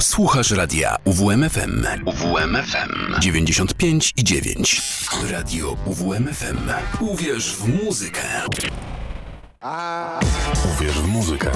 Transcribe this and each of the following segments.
Słuchasz radia UWMFM. UWMFM 95 i 9. Radio UWMFM. Uwierz w muzykę. Uwierz w muzykę.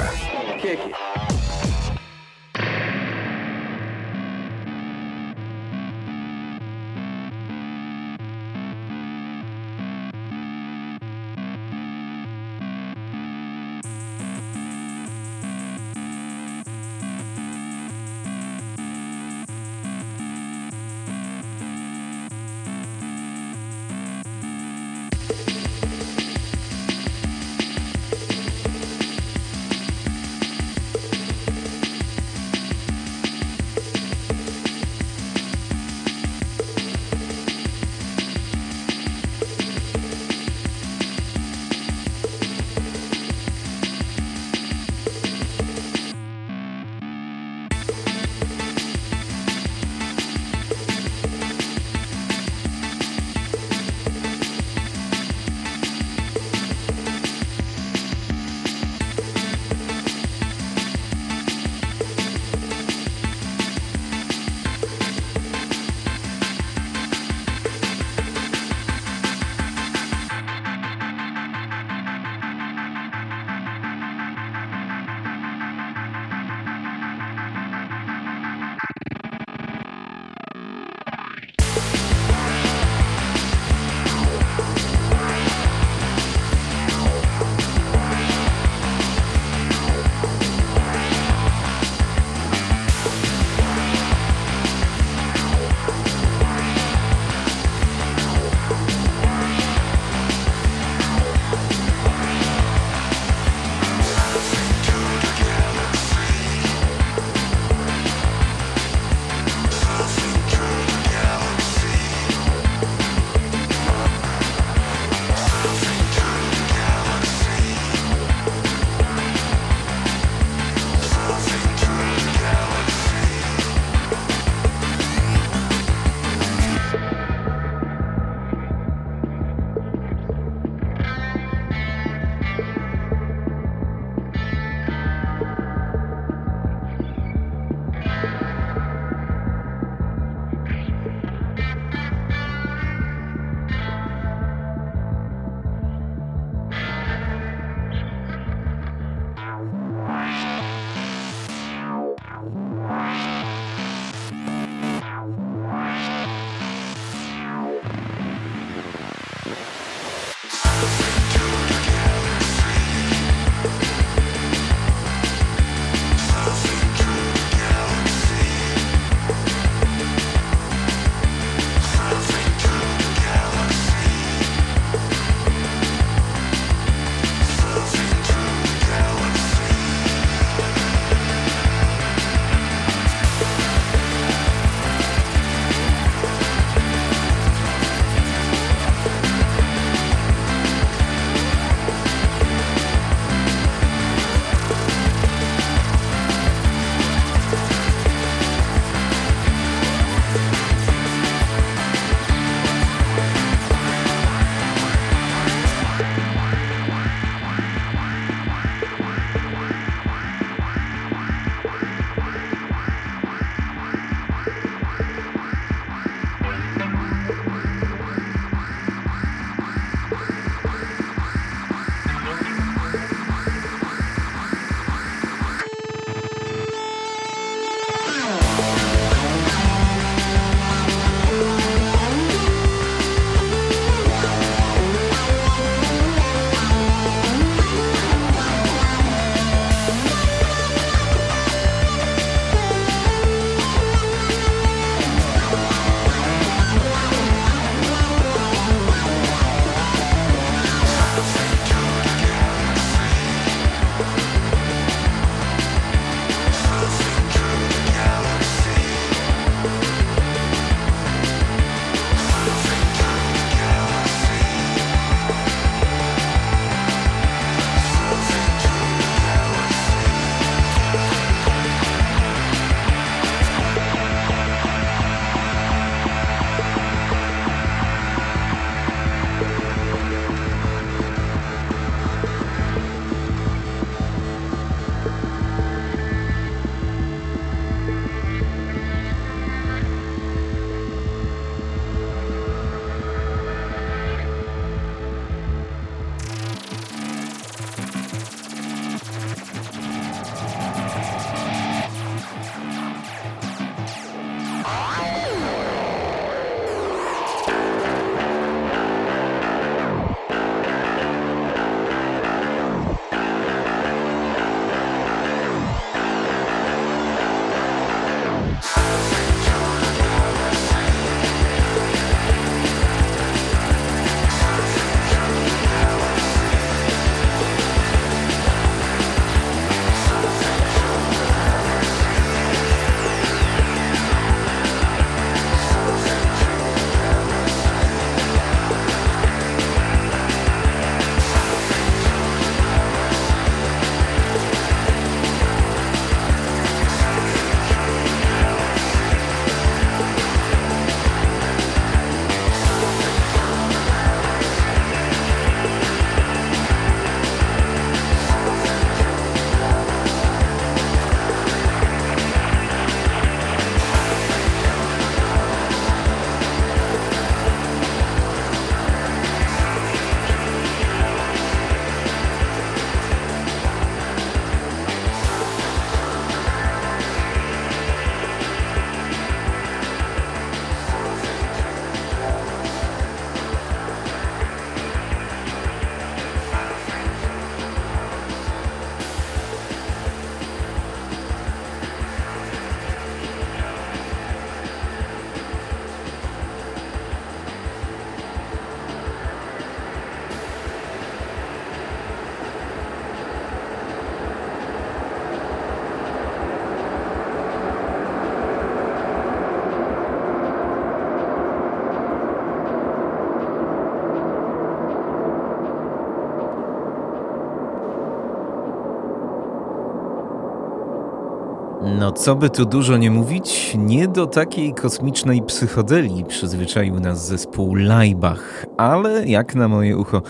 No co by tu dużo nie mówić, nie do takiej kosmicznej psychodelii przyzwyczaił nas zespół Laibach, ale jak na moje ucho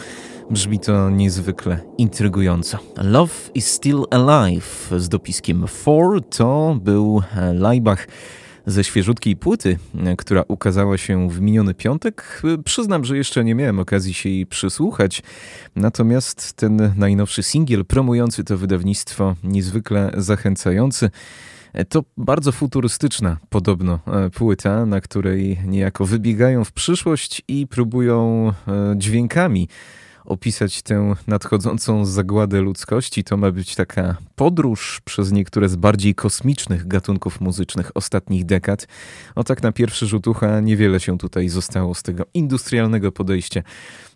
brzmi to niezwykle intrygująco. Love is Still Alive z dopiskiem 4 to był Laibach ze świeżutkiej płyty, która ukazała się w miniony piątek. Przyznam, że jeszcze nie miałem okazji się jej przysłuchać, natomiast ten najnowszy singiel promujący to wydawnictwo niezwykle zachęcający. To bardzo futurystyczna podobno e, płyta, na której niejako wybiegają w przyszłość i próbują e, dźwiękami opisać tę nadchodzącą zagładę ludzkości. To ma być taka podróż przez niektóre z bardziej kosmicznych gatunków muzycznych ostatnich dekad. O tak na pierwszy rzut ucha niewiele się tutaj zostało z tego industrialnego podejścia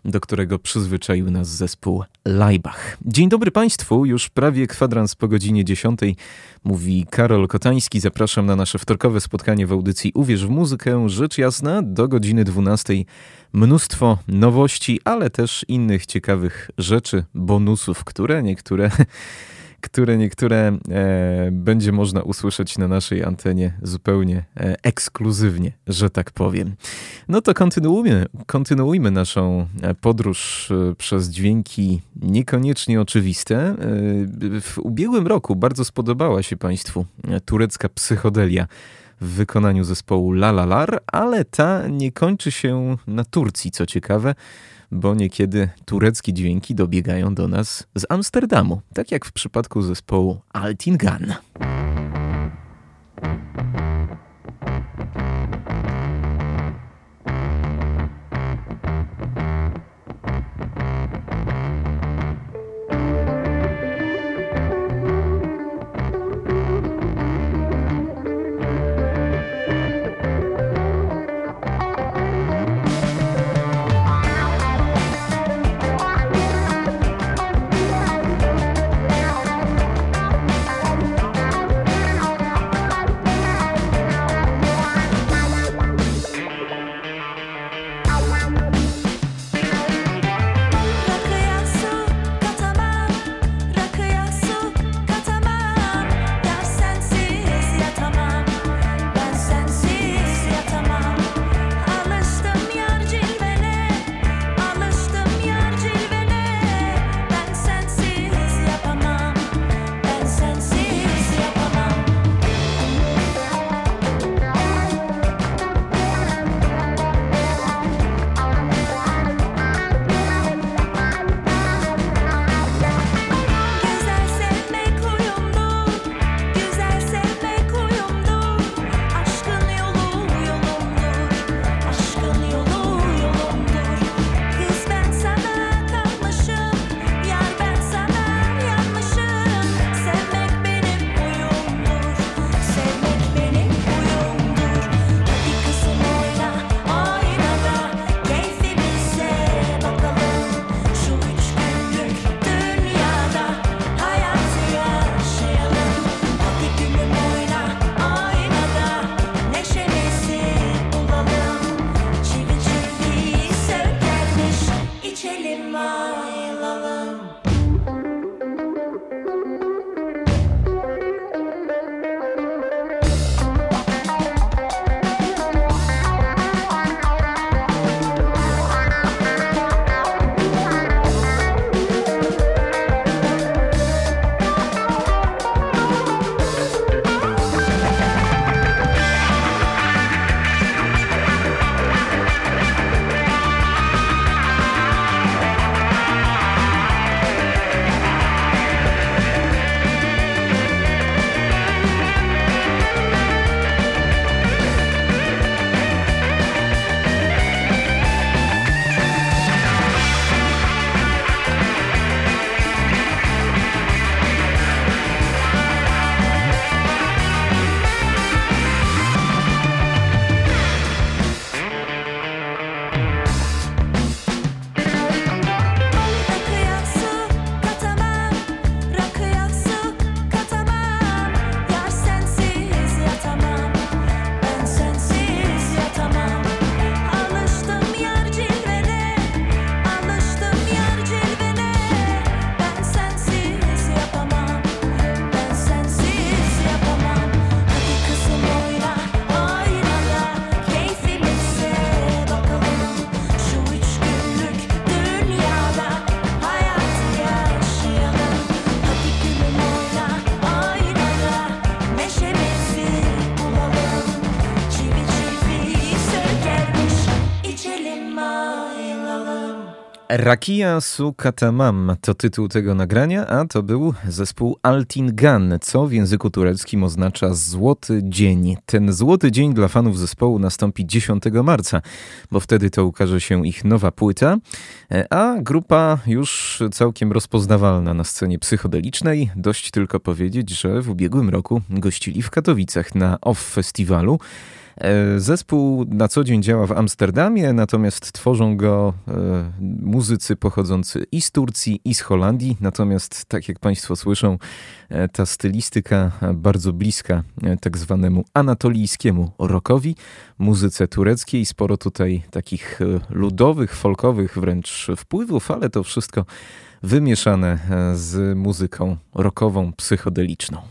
do którego przyzwyczaił nas zespół Laibach. Dzień dobry Państwu, już prawie kwadrans po godzinie 10. Mówi Karol Kotański. Zapraszam na nasze wtorkowe spotkanie w audycji Uwierz w muzykę. Rzecz jasna, do godziny 12. Mnóstwo nowości, ale też innych ciekawych rzeczy, bonusów, które niektóre które niektóre e, będzie można usłyszeć na naszej antenie zupełnie e, ekskluzywnie, że tak powiem. No to kontynuujmy, kontynuujmy naszą e, podróż przez dźwięki niekoniecznie oczywiste. W ubiegłym roku bardzo spodobała się Państwu turecka psychodelia w wykonaniu zespołu Lalalar, ale ta nie kończy się na Turcji, co ciekawe bo niekiedy tureckie dźwięki dobiegają do nas z Amsterdamu, tak jak w przypadku zespołu Altingan. Rakia Sukatamam to tytuł tego nagrania, a to był zespół Altingan, co w języku tureckim oznacza złoty dzień. Ten złoty dzień dla fanów zespołu nastąpi 10 marca, bo wtedy to ukaże się ich nowa płyta, a grupa już całkiem rozpoznawalna na scenie psychodelicznej. Dość tylko powiedzieć, że w ubiegłym roku gościli w Katowicach na OFF Festiwalu. E, zespół na co dzień działa w Amsterdamie, natomiast tworzą go e, muzycy pochodzący i z Turcji, i z Holandii. Natomiast, tak jak Państwo słyszą, e, ta stylistyka bardzo bliska tak zwanemu anatolijskiemu rockowi, muzyce tureckiej. Sporo tutaj takich ludowych, folkowych wręcz wpływów, ale to wszystko wymieszane z muzyką rockową, psychodeliczną.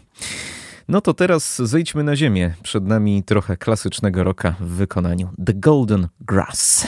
No to teraz zejdźmy na ziemię. Przed nami trochę klasycznego rocka w wykonaniu The Golden Grass.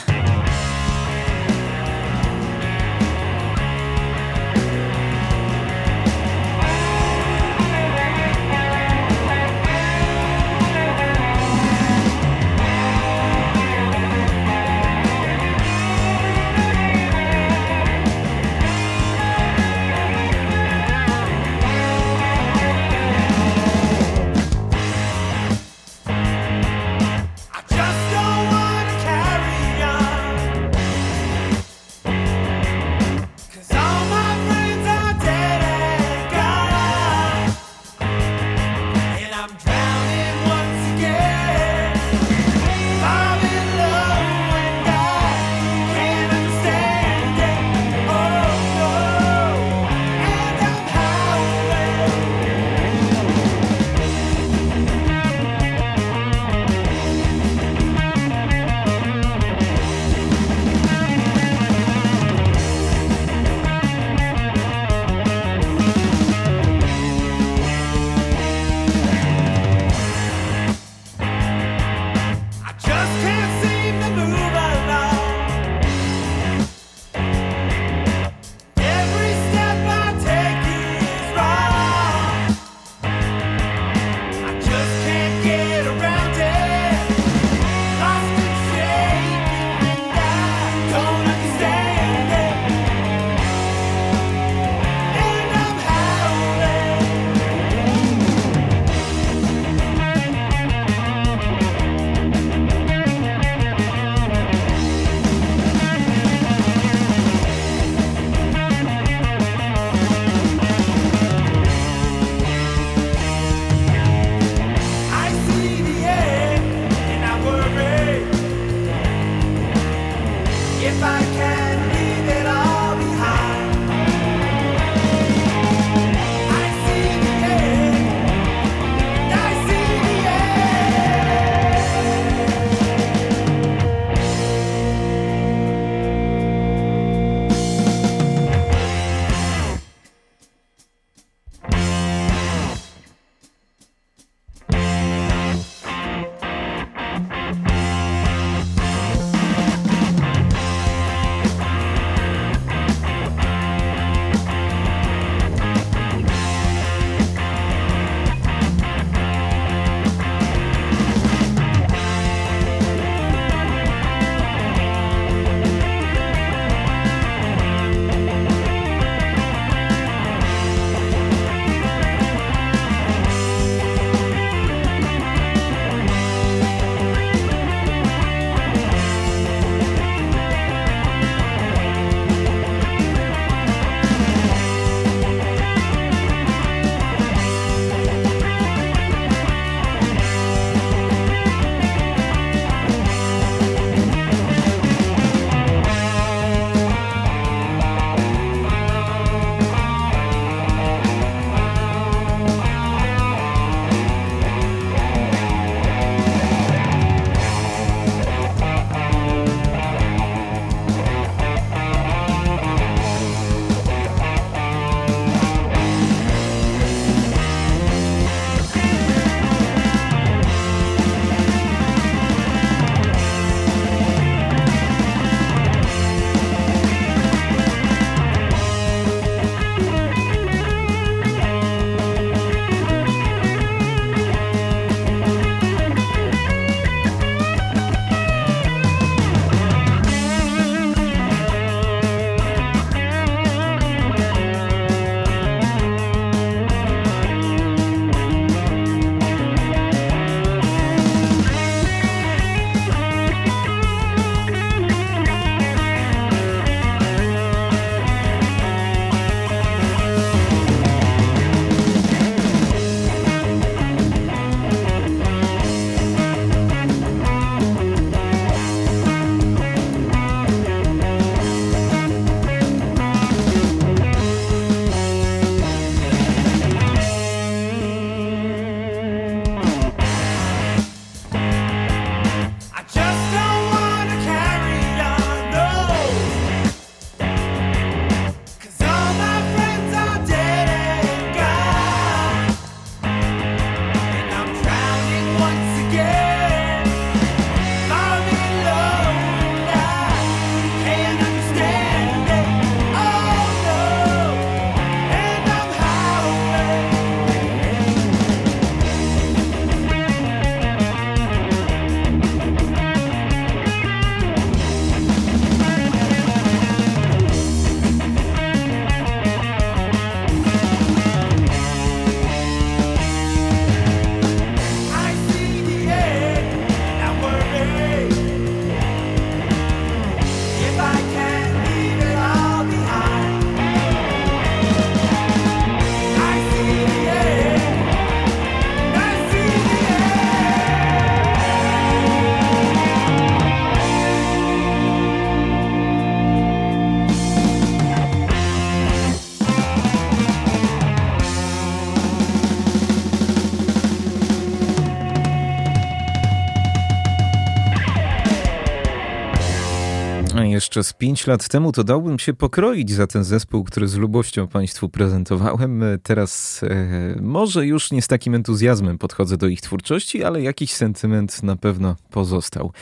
Z 5 lat temu, to dałbym się pokroić za ten zespół, który z lubością Państwu prezentowałem. Teraz e, może już nie z takim entuzjazmem podchodzę do ich twórczości, ale jakiś sentyment na pewno pozostał.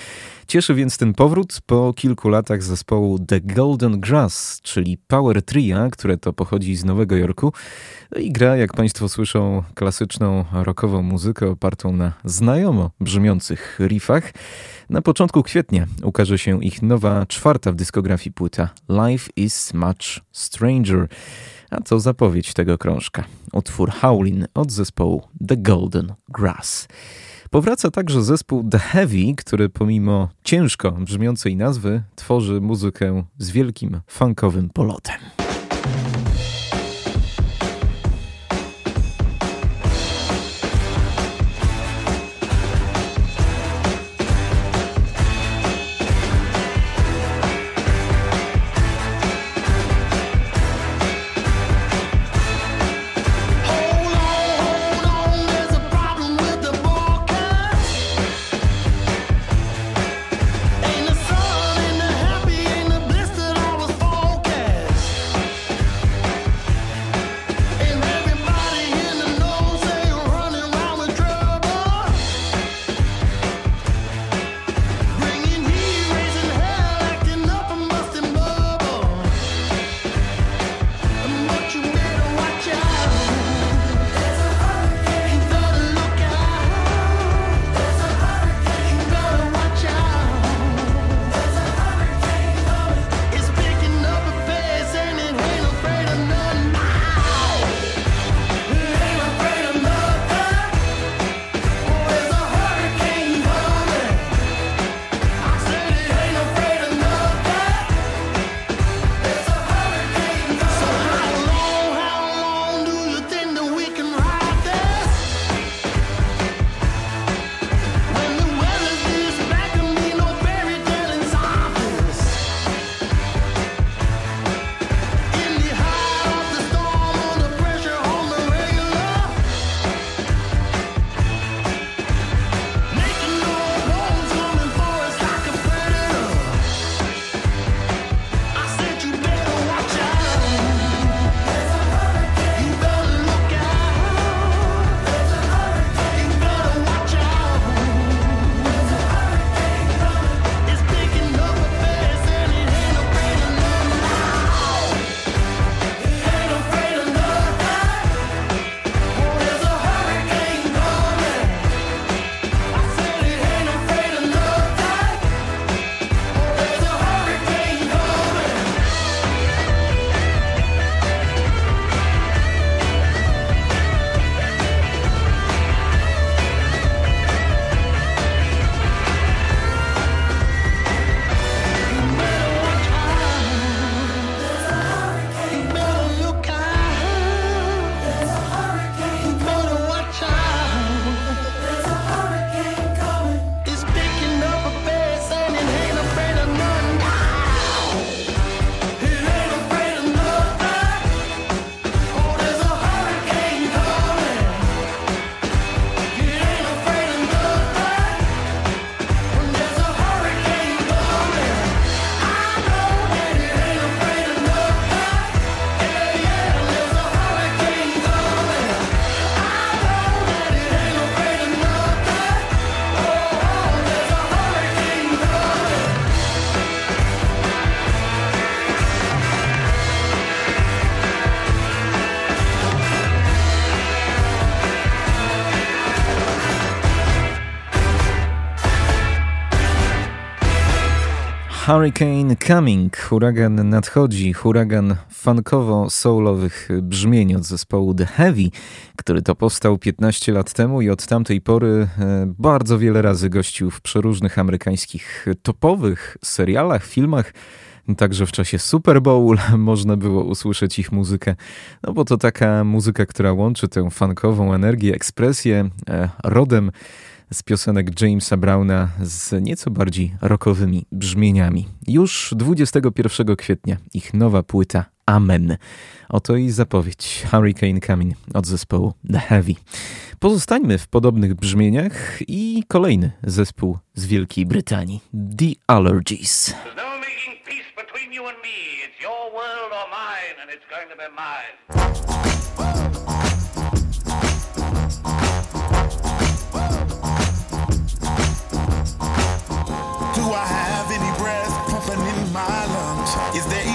Cieszy więc ten powrót po kilku latach zespołu The Golden Grass, czyli Power Tria, które to pochodzi z Nowego Jorku i gra, jak Państwo słyszą, klasyczną rockową muzykę opartą na znajomo brzmiących riffach. Na początku kwietnia ukaże się ich nowa, czwarta w dyskografii płyta Life is Much Stranger. A to zapowiedź tego krążka. Utwór Howlin od zespołu The Golden Grass. Powraca także zespół The Heavy, który pomimo ciężko brzmiącej nazwy tworzy muzykę z wielkim funkowym polotem. Hurricane Coming, huragan nadchodzi, huragan funkowo-soulowych brzmień od zespołu The Heavy, który to powstał 15 lat temu i od tamtej pory e, bardzo wiele razy gościł w przeróżnych amerykańskich topowych serialach, filmach. Także w czasie Super Bowl można było usłyszeć ich muzykę, no bo to taka muzyka, która łączy tę funkową energię, ekspresję e, rodem z piosenek Jamesa Browna z nieco bardziej rockowymi brzmieniami. Już 21 kwietnia ich nowa płyta Amen. Oto i zapowiedź Hurricane Coming od zespołu The Heavy. Pozostańmy w podobnych brzmieniach i kolejny zespół z Wielkiej Brytanii, The Allergies. No it's your world or mine, and it's going to be mine. Is there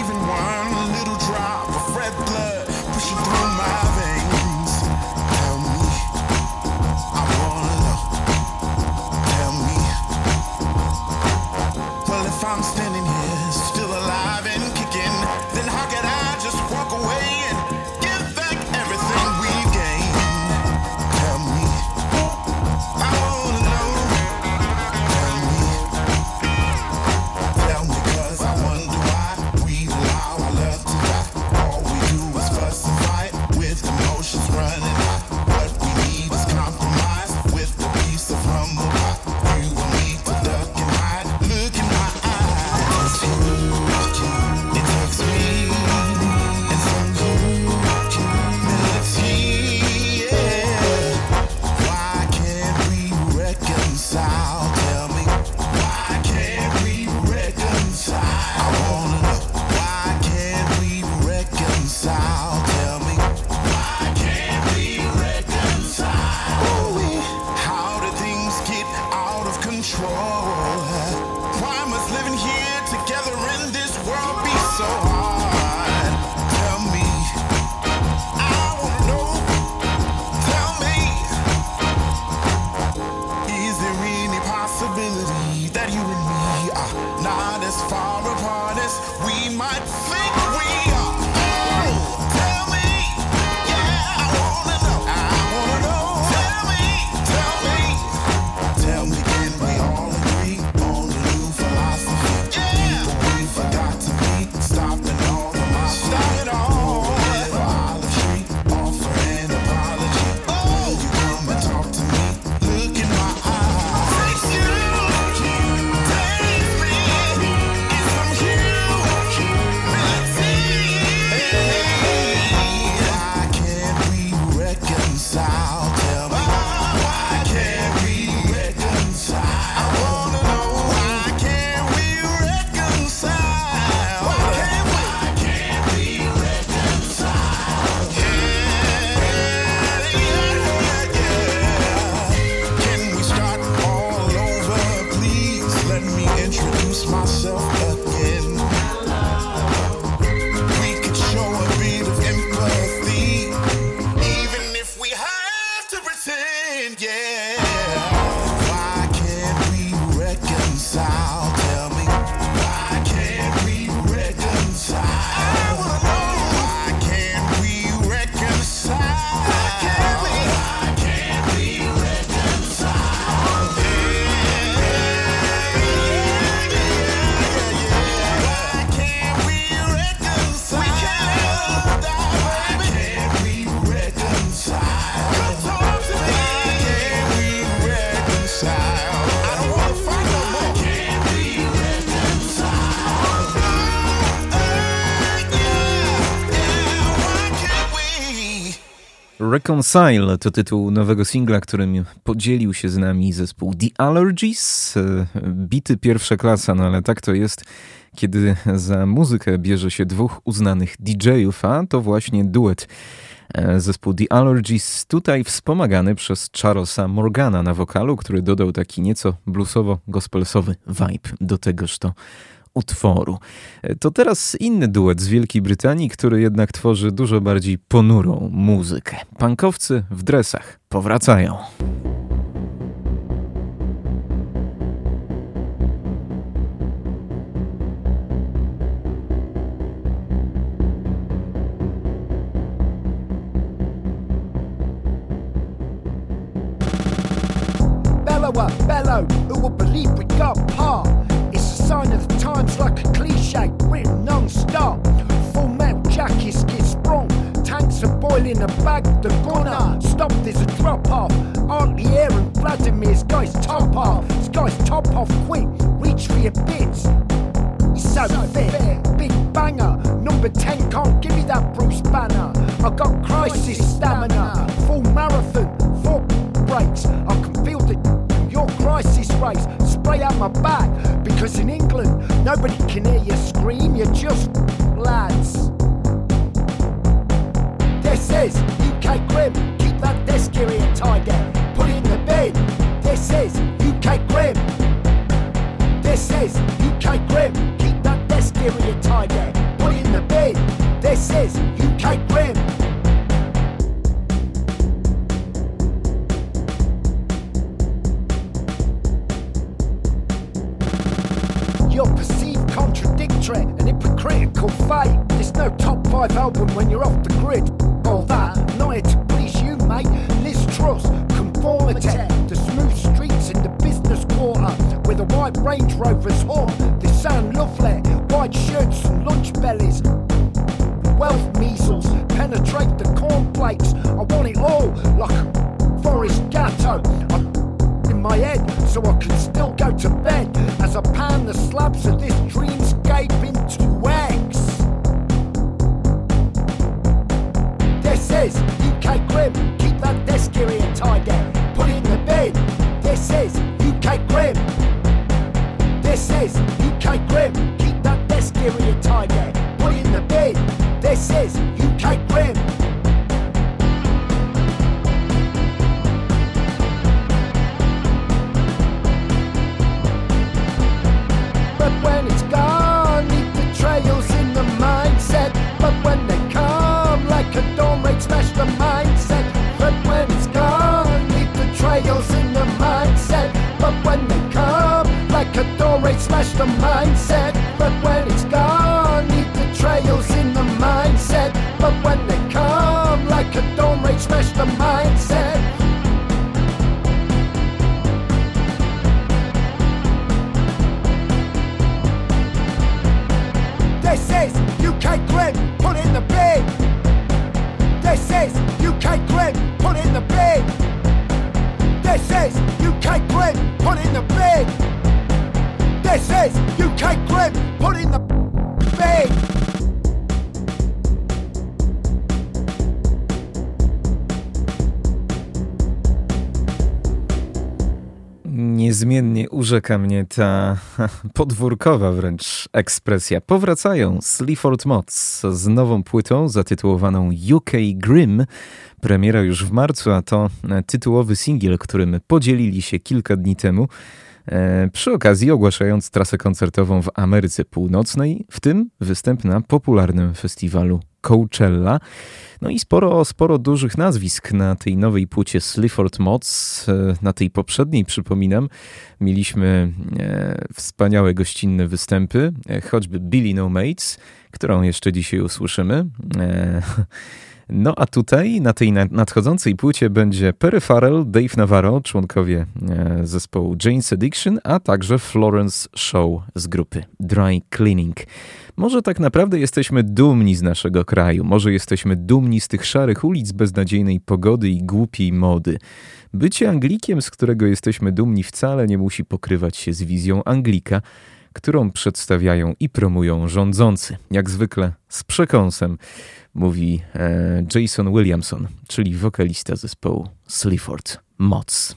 Reconcile to tytuł nowego singla, którym podzielił się z nami zespół The Allergies. E, bity pierwsza klasa, no ale tak to jest, kiedy za muzykę bierze się dwóch uznanych DJ-ów, a to właśnie duet. E, zespół The Allergies, tutaj wspomagany przez Charlesa Morgana na wokalu, który dodał taki nieco bluesowo-gospelsowy vibe do tegoż to utworu. To teraz inny duet z Wielkiej Brytanii, który jednak tworzy dużo bardziej ponurą muzykę. Pankowcy w dresach powracają. bellow, who will believe we? like a cliche written non-stop. Full metal jackets get sprung. Tanks are boiling a bag, the gunner. Stop, there's a drop off. Aren't the air and Vladimir's guys top off. This guy's top off quick, reach for your bits. He's so, so fit. Big banger. Number 10 can't give you that Bruce Banner. I got crisis stamina, full marathon, four breaks. I can feel the your crisis race. Out my back? Because in England, nobody can hear you scream, you're just lads. This is UK Grim, keep that desk gear here tiger, put it in the bin. This is UK Grim. This is UK Grim, keep that desk gear here tiger, put it in the bin. This is UK Grim. You're perceived contradictory and hypocritical fate. There's no top five album when you're off the grid. All that, not here to please you, mate. Liz Truss, conformity. The smooth streets in the business quarter with the white Range Rovers hot. They sound lovely. White shirts and lunch bellies. Wealth measles penetrate the cornflakes. I want it all like a forest gatto. I my head so I can still go to bed as I pan the slabs of this dreamscape into eggs. This is UK Grim, keep that desk area tidy, put it in the bin. This is UK Grim. This is UK Grim, keep that desk area tidy, put it in the bin. This is UK Grim. the always smash the mindset, but when it's gone, the betrayal This is UK Grim, put in the. Niezmiennie urzeka mnie ta podwórkowa wręcz ekspresja. Powracają Sleaford Mods z nową płytą zatytułowaną UK Grim. Premiera już w marcu, a to tytułowy singiel, którym podzielili się kilka dni temu. E, przy okazji ogłaszając trasę koncertową w Ameryce Północnej, w tym występ na popularnym festiwalu Coachella. No i sporo, sporo dużych nazwisk na tej nowej płycie Slifford Mods. E, Na tej poprzedniej, przypominam, mieliśmy e, wspaniałe gościnne występy, choćby Billy No Mates, którą jeszcze dzisiaj usłyszymy. No a tutaj na tej na- nadchodzącej płycie będzie Perry Farrell, Dave Navarro, członkowie e, zespołu Jane's Addiction, a także Florence Shaw z grupy Dry Cleaning. Może tak naprawdę jesteśmy dumni z naszego kraju, może jesteśmy dumni z tych szarych ulic, beznadziejnej pogody i głupiej mody. Bycie Anglikiem, z którego jesteśmy dumni, wcale nie musi pokrywać się z wizją Anglika, którą przedstawiają i promują rządzący. Jak zwykle z przekąsem, mówi e, Jason Williamson, czyli wokalista zespołu Sleaford Mods.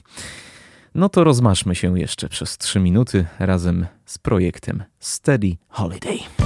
No to rozmaszmy się jeszcze przez trzy minuty razem z projektem Steady Holiday.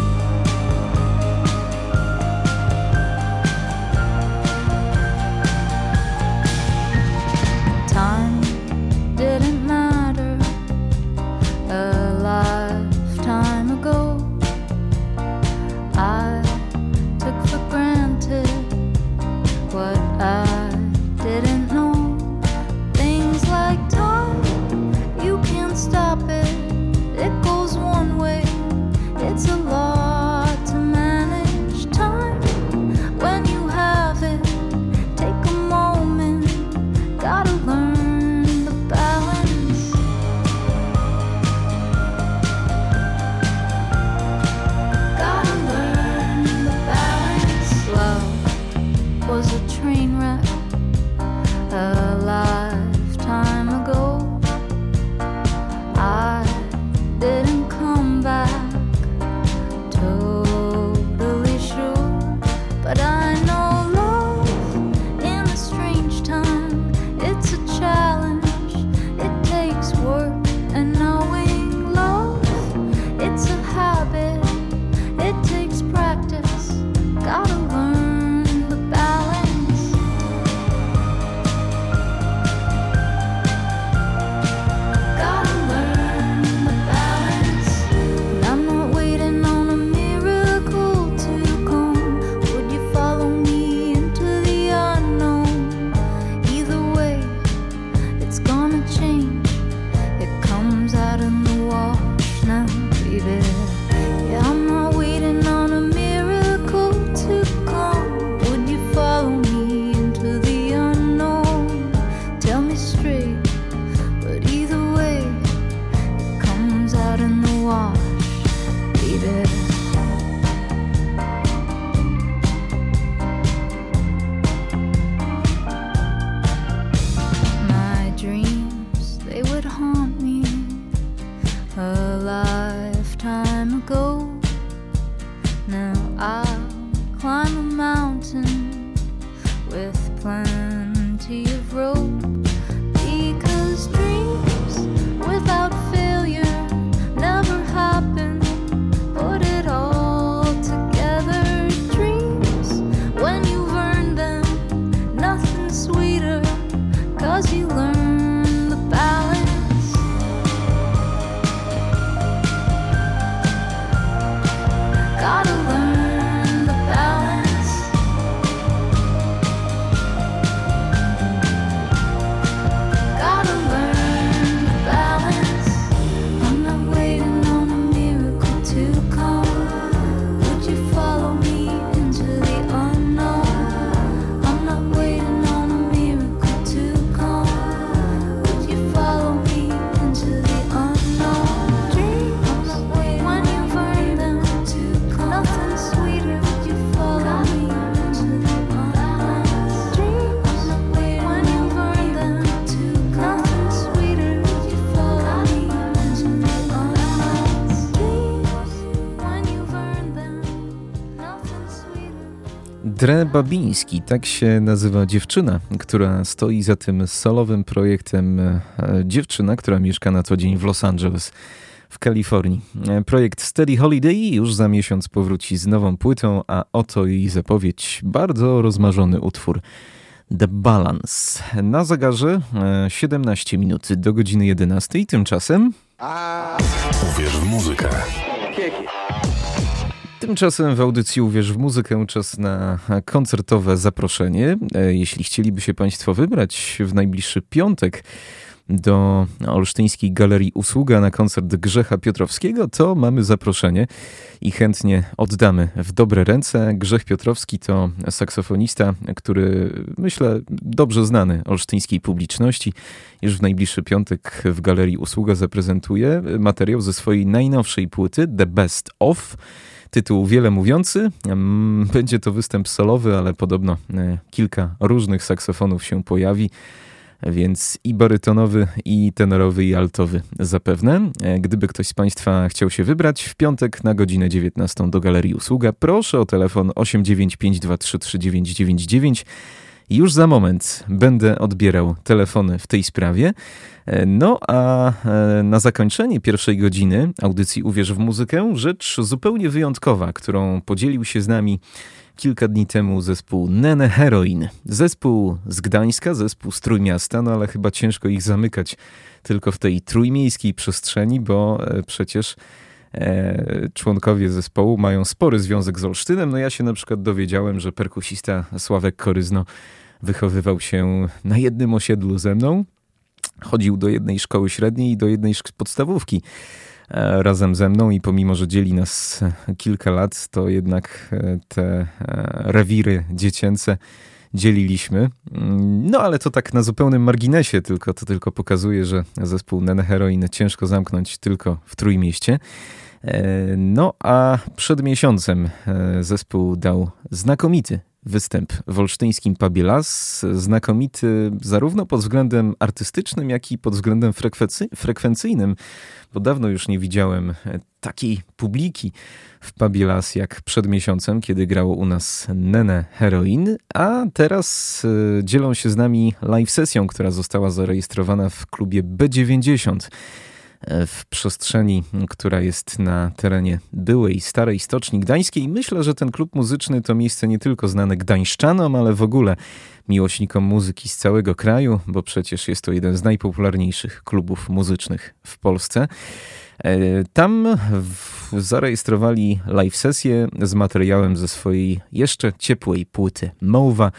Sweeter. Dre Babiński, tak się nazywa dziewczyna, która stoi za tym solowym projektem. e, Dziewczyna, która mieszka na co dzień w Los Angeles w Kalifornii. E, Projekt Steady Holiday już za miesiąc powróci z nową płytą, a oto jej zapowiedź. Bardzo rozmarzony utwór. The Balance. Na zegarze e, 17 minut do godziny 11. Tymczasem Uwierz w muzykę. Tymczasem w audycji Uwierz w muzykę czas na koncertowe zaproszenie. E, Jeśli chcieliby się Państwo wybrać w najbliższy piątek do Olsztyńskiej Galerii Usługa na koncert Grzecha Piotrowskiego, to mamy zaproszenie i chętnie oddamy w dobre ręce. Grzech Piotrowski to saksofonista, który myślę dobrze znany olsztyńskiej publiczności. Już w najbliższy piątek w Galerii Usługa zaprezentuje materiał ze swojej najnowszej płyty The Best Of. Tytuł wiele mówiący. Mm, Będzie to występ solowy, ale podobno e, kilka różnych saksofonów się pojawi, więc i barytonowy, i tenorowy, i altowy zapewne. E, Gdyby ktoś z Państwa chciał się wybrać w piątek na godzinę 19 do Galerii Usługa, proszę o telefon 895233999. Już za moment będę odbierał telefony w tej sprawie. E, No a e, na zakończenie pierwszej godziny audycji Uwierz w muzykę rzecz zupełnie wyjątkowa, którą podzielił się z nami kilka dni temu zespół Nene Heroin. Zespół z Gdańska, zespół z Trójmiasta, no ale chyba ciężko ich zamykać tylko w tej trójmiejskiej przestrzeni, bo e, przecież członkowie zespołu mają spory związek z Olsztynem. No ja się na przykład dowiedziałem, że perkusista Sławek Koryzno wychowywał się na jednym osiedlu ze mną. Chodził do jednej szkoły średniej i do jednej podstawówki e, razem ze mną i pomimo, że dzieli nas e, kilka lat, to jednak e, te e, rewiry dziecięce dzieliliśmy. Mm, No ale to tak na zupełnym marginesie, tylko to tylko pokazuje, że zespół Nene Heroin ciężko zamknąć tylko w Trójmieście. E, No a przed miesiącem e, zespół dał znakomity występ w olsztyńskim pubie Las. Znakomity zarówno pod względem artystycznym, jak i pod względem frekwency- frekwencyjnym, bo dawno już nie widziałem e, takiej publiki w pubie Las jak przed miesiącem, kiedy grało u nas Nene Heroin, a teraz dzielą się z nami live sesją, która została zarejestrowana w klubie B90 w przestrzeni, która jest na terenie byłej starej Stoczni Gdańskiej. Myślę, że ten klub muzyczny to miejsce nie tylko znane gdańszczanom, ale w ogóle miłośnikom muzyki z całego kraju, bo przecież jest to jeden z najpopularniejszych klubów muzycznych w Polsce. E, Tam zarejestrowali live sesję z materiałem ze swojej jeszcze ciepłej płyty Mowa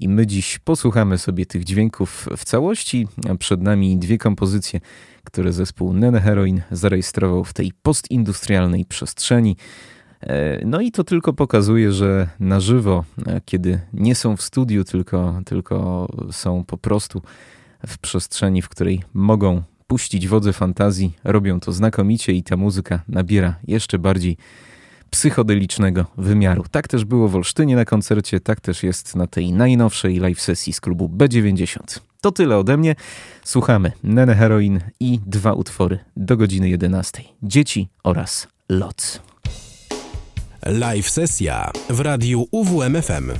I my dziś posłuchamy sobie tych dźwięków w całości. Przed nami dwie kompozycje, które zespół Nene Heroin zarejestrował w tej postindustrialnej przestrzeni. E, no i to tylko pokazuje, że na żywo, e, kiedy nie są w studiu, tylko, tylko są po prostu w przestrzeni, w której mogą puścić wodze fantazji, robią to znakomicie i ta muzyka nabiera jeszcze bardziej psychodelicznego wymiaru. Tak też było w Olsztynie na koncercie, tak też jest na tej najnowszej live sesji z klubu B90. To tyle ode mnie. Słuchamy Nene Heroin i dwa utwory do godziny 11. Dzieci oraz Lot. Live sesja w radiu UWMFM.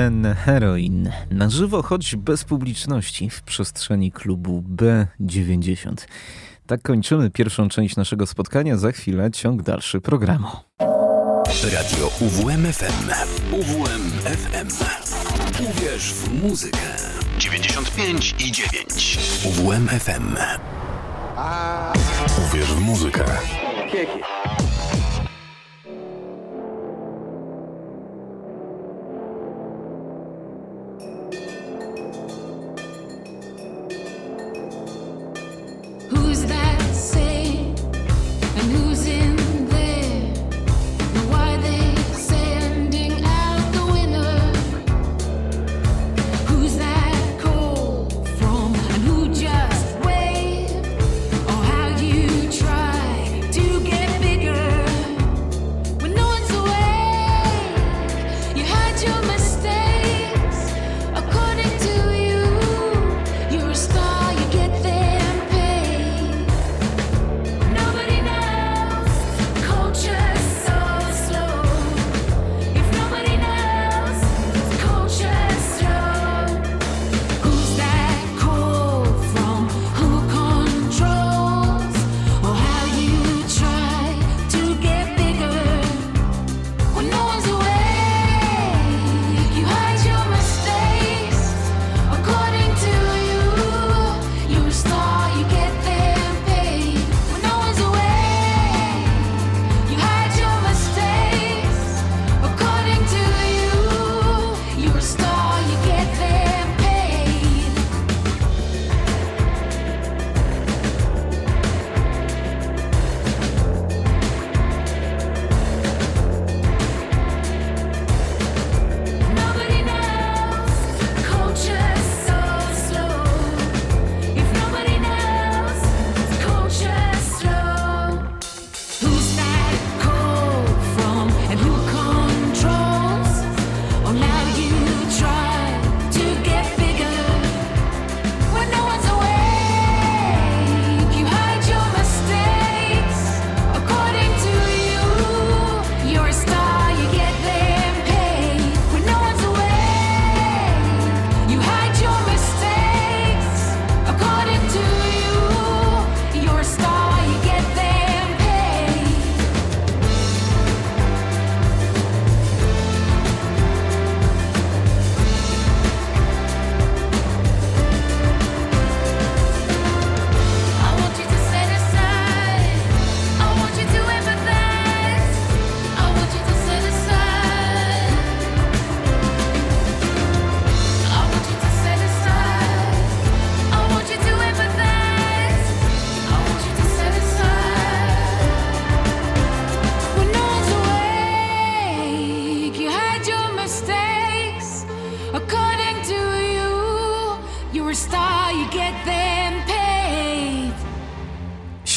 Nen Heroin. Na żywo, choć bez publiczności w przestrzeni klubu B90. Tak kończymy pierwszą część naszego spotkania. Za chwilę ciąg dalszy programu. Radio UWMFM. UWMFM. Uwierz w muzykę. 95 i 9. UWMFM. Uwierz w muzykę. Who's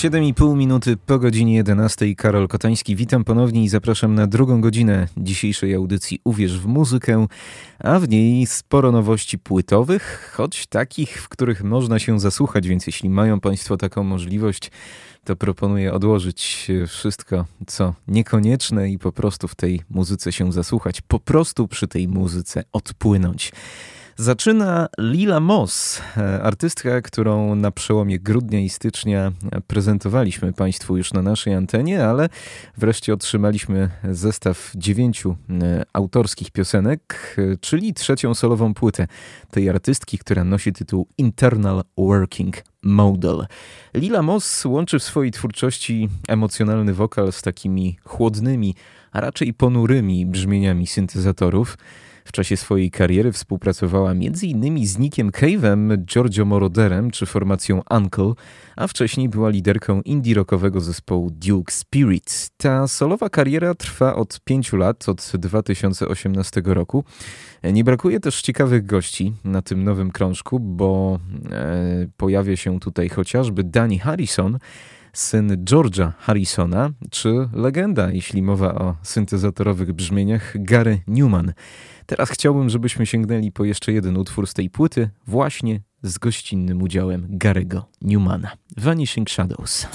7,5 minuty po godzinie 11. Karol Kotański. Witam ponownie i zapraszam na drugą godzinę dzisiejszej audycji Uwierz w muzykę, a w niej sporo nowości płytowych, choć takich, w których można się zasłuchać, więc jeśli mają Państwo taką możliwość, to proponuję odłożyć wszystko, co niekonieczne i po prostu w tej muzyce się zasłuchać, po prostu przy tej muzyce odpłynąć. Zaczyna Lila Moss, e, artystka, którą na przełomie grudnia i stycznia prezentowaliśmy Państwu już na naszej antenie, ale wreszcie otrzymaliśmy zestaw dziewięciu e, autorskich piosenek, e, czyli trzecią solową płytę tej artystki, która nosi tytuł Internal Working Model. Lila Moss łączy w swojej twórczości emocjonalny wokal z takimi chłodnymi, a raczej ponurymi brzmieniami syntezatorów. W czasie swojej kariery współpracowała m.in. z Nickiem Cave'em, Giorgio Moroderem czy formacją Uncle, a wcześniej była liderką indie rockowego zespołu Duke Spirit. Ta solowa kariera trwa od pięciu lat, od 2018 roku. Nie brakuje też ciekawych gości na tym nowym krążku, bo e, pojawia się tutaj chociażby Danny Harrison, syn George'a Harrisona, czy legenda, jeśli mowa o syntezatorowych brzmieniach, Gary Newman. Teraz chciałbym, żebyśmy sięgnęli po jeszcze jeden utwór z tej płyty, właśnie z gościnnym udziałem Gary'ego Newmana. Vanishing Shadows.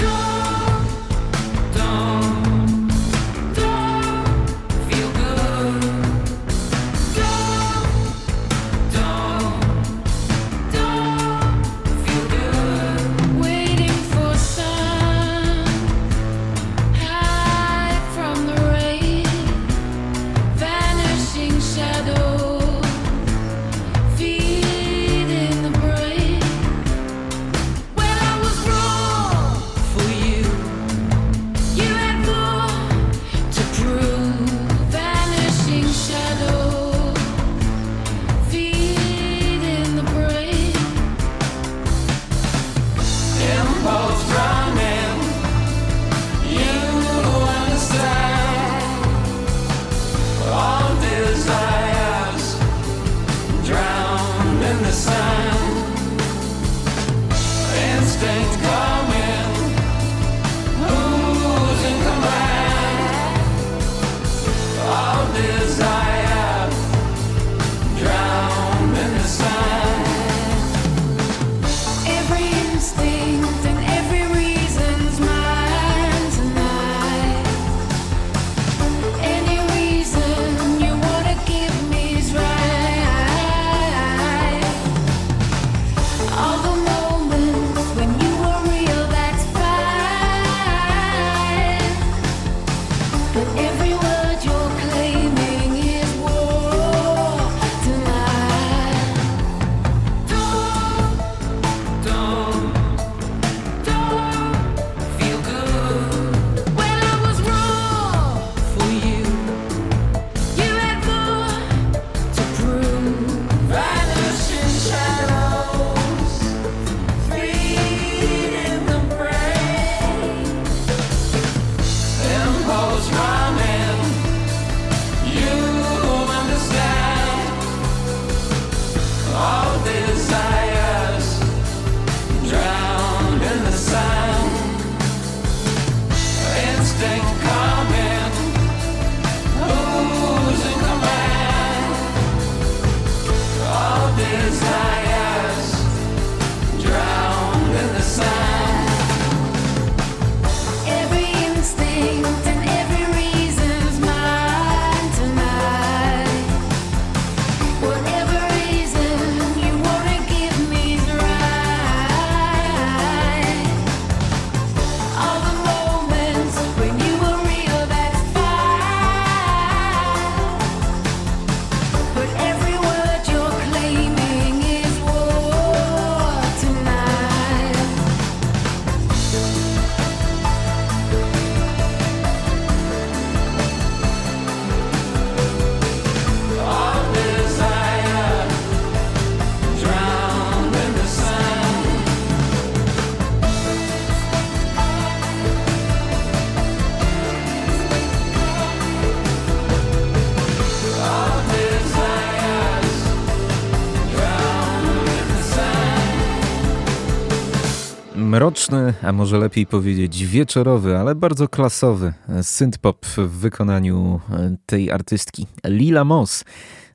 Mroczny, a może lepiej powiedzieć wieczorowy, ale bardzo klasowy synthpop w wykonaniu e, tej artystki Lila Moss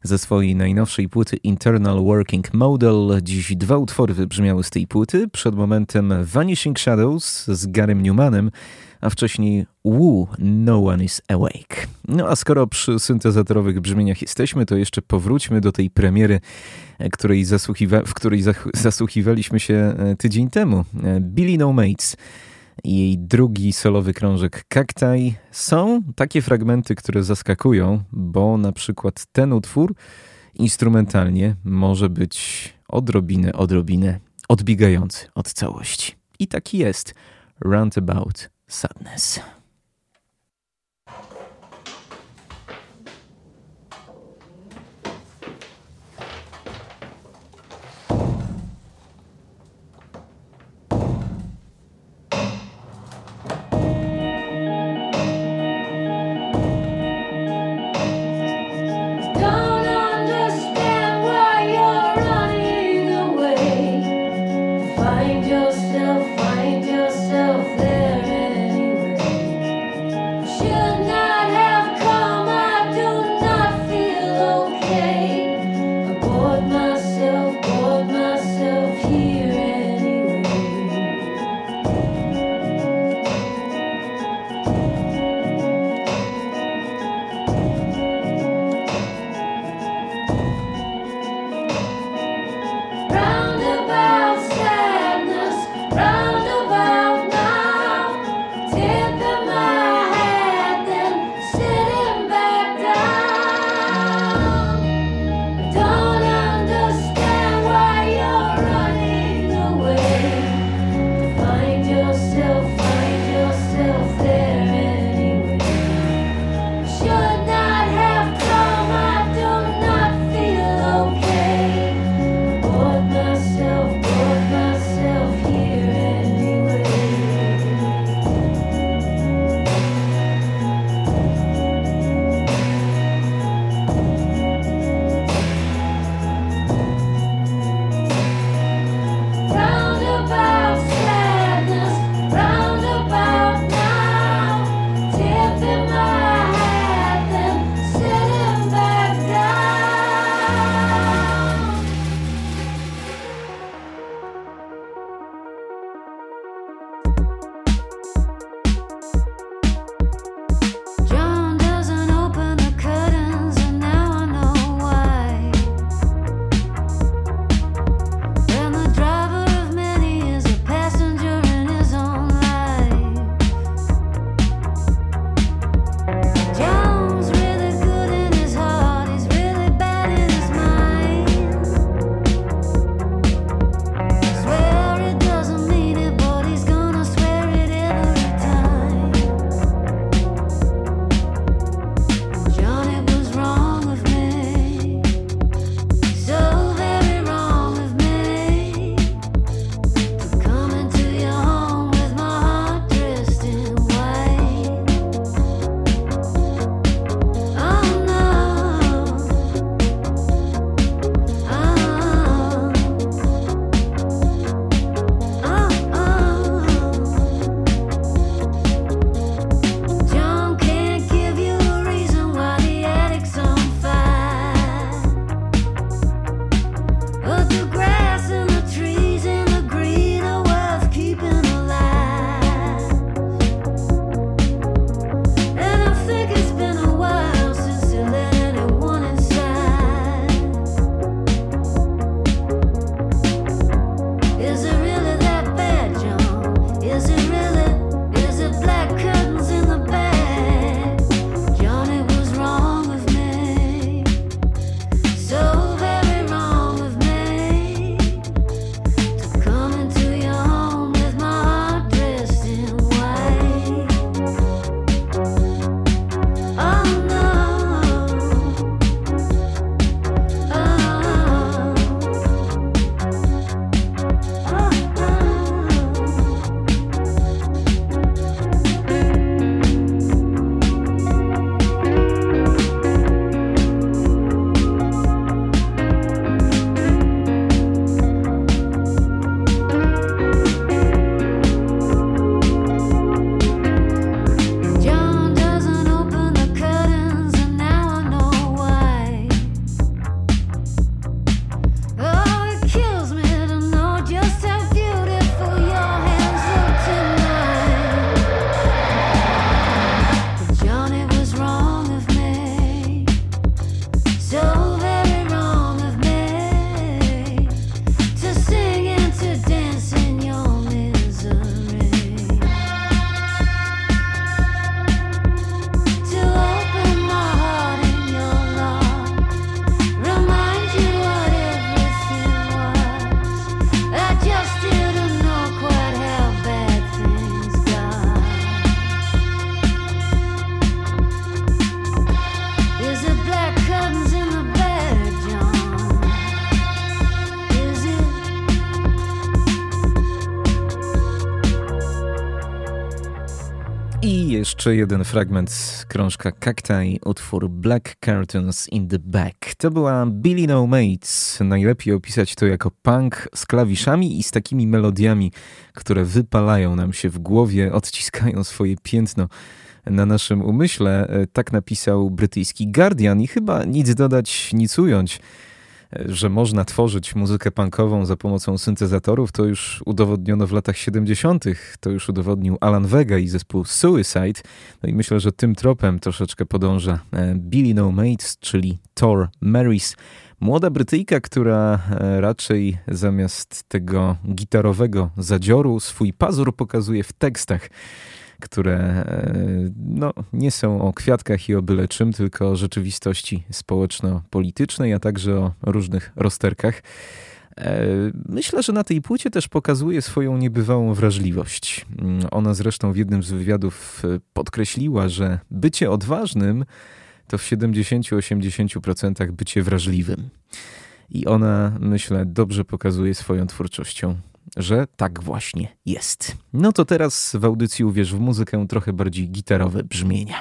ze swojej najnowszej płyty Internal Working Model. Dziś dwa utwory wybrzmiały z tej płyty. Przed momentem Vanishing Shadows z Garym Newmanem, a wcześniej Woo, No One Is Awake. No a skoro przy syntezatorowych brzmieniach jesteśmy, to jeszcze powróćmy do tej premiery, e, której zasłuchiwa- w której zasłuchiwaliśmy się e, tydzień temu. E, Billy No Mates i jej drugi solowy krążek Cacti są takie fragmenty, które zaskakują, bo na przykład ten utwór instrumentalnie może być odrobinę, odrobinę odbiegający od całości. I taki jest Roundabout Sadness. Jeszcze jeden fragment krążka Cacti, utwór Black Curtains in the Back. To była Billy No Mates. Najlepiej opisać to jako punk z klawiszami i z takimi melodiami, które wypalają nam się w głowie, odciskają swoje piętno na naszym umyśle. Tak napisał brytyjski Guardian i chyba nic dodać, nic ująć że można tworzyć muzykę punkową za pomocą syntezatorów, to już udowodniono w latach 70. To już udowodnił Alan Vega i zespół Suicide. No i myślę, że tym tropem troszeczkę podąża e, Billy No Mates, czyli Thor Marys. Młoda Brytyjka, która e, raczej zamiast tego gitarowego zadzioru swój pazur pokazuje w tekstach które e, no, nie są o kwiatkach i o byle czym, tylko o rzeczywistości społeczno-politycznej, a także o różnych rozterkach. E, myślę, że na tej płycie też pokazuje swoją niebywałą wrażliwość. Mm, ona zresztą w jednym z wywiadów e, podkreśliła, że bycie odważnym to w 70-80% bycie wrażliwym. I ona, myślę, dobrze pokazuje swoją twórczością że tak właśnie jest. No to teraz w audycji Uwierz w muzykę trochę bardziej gitarowe brzmienia.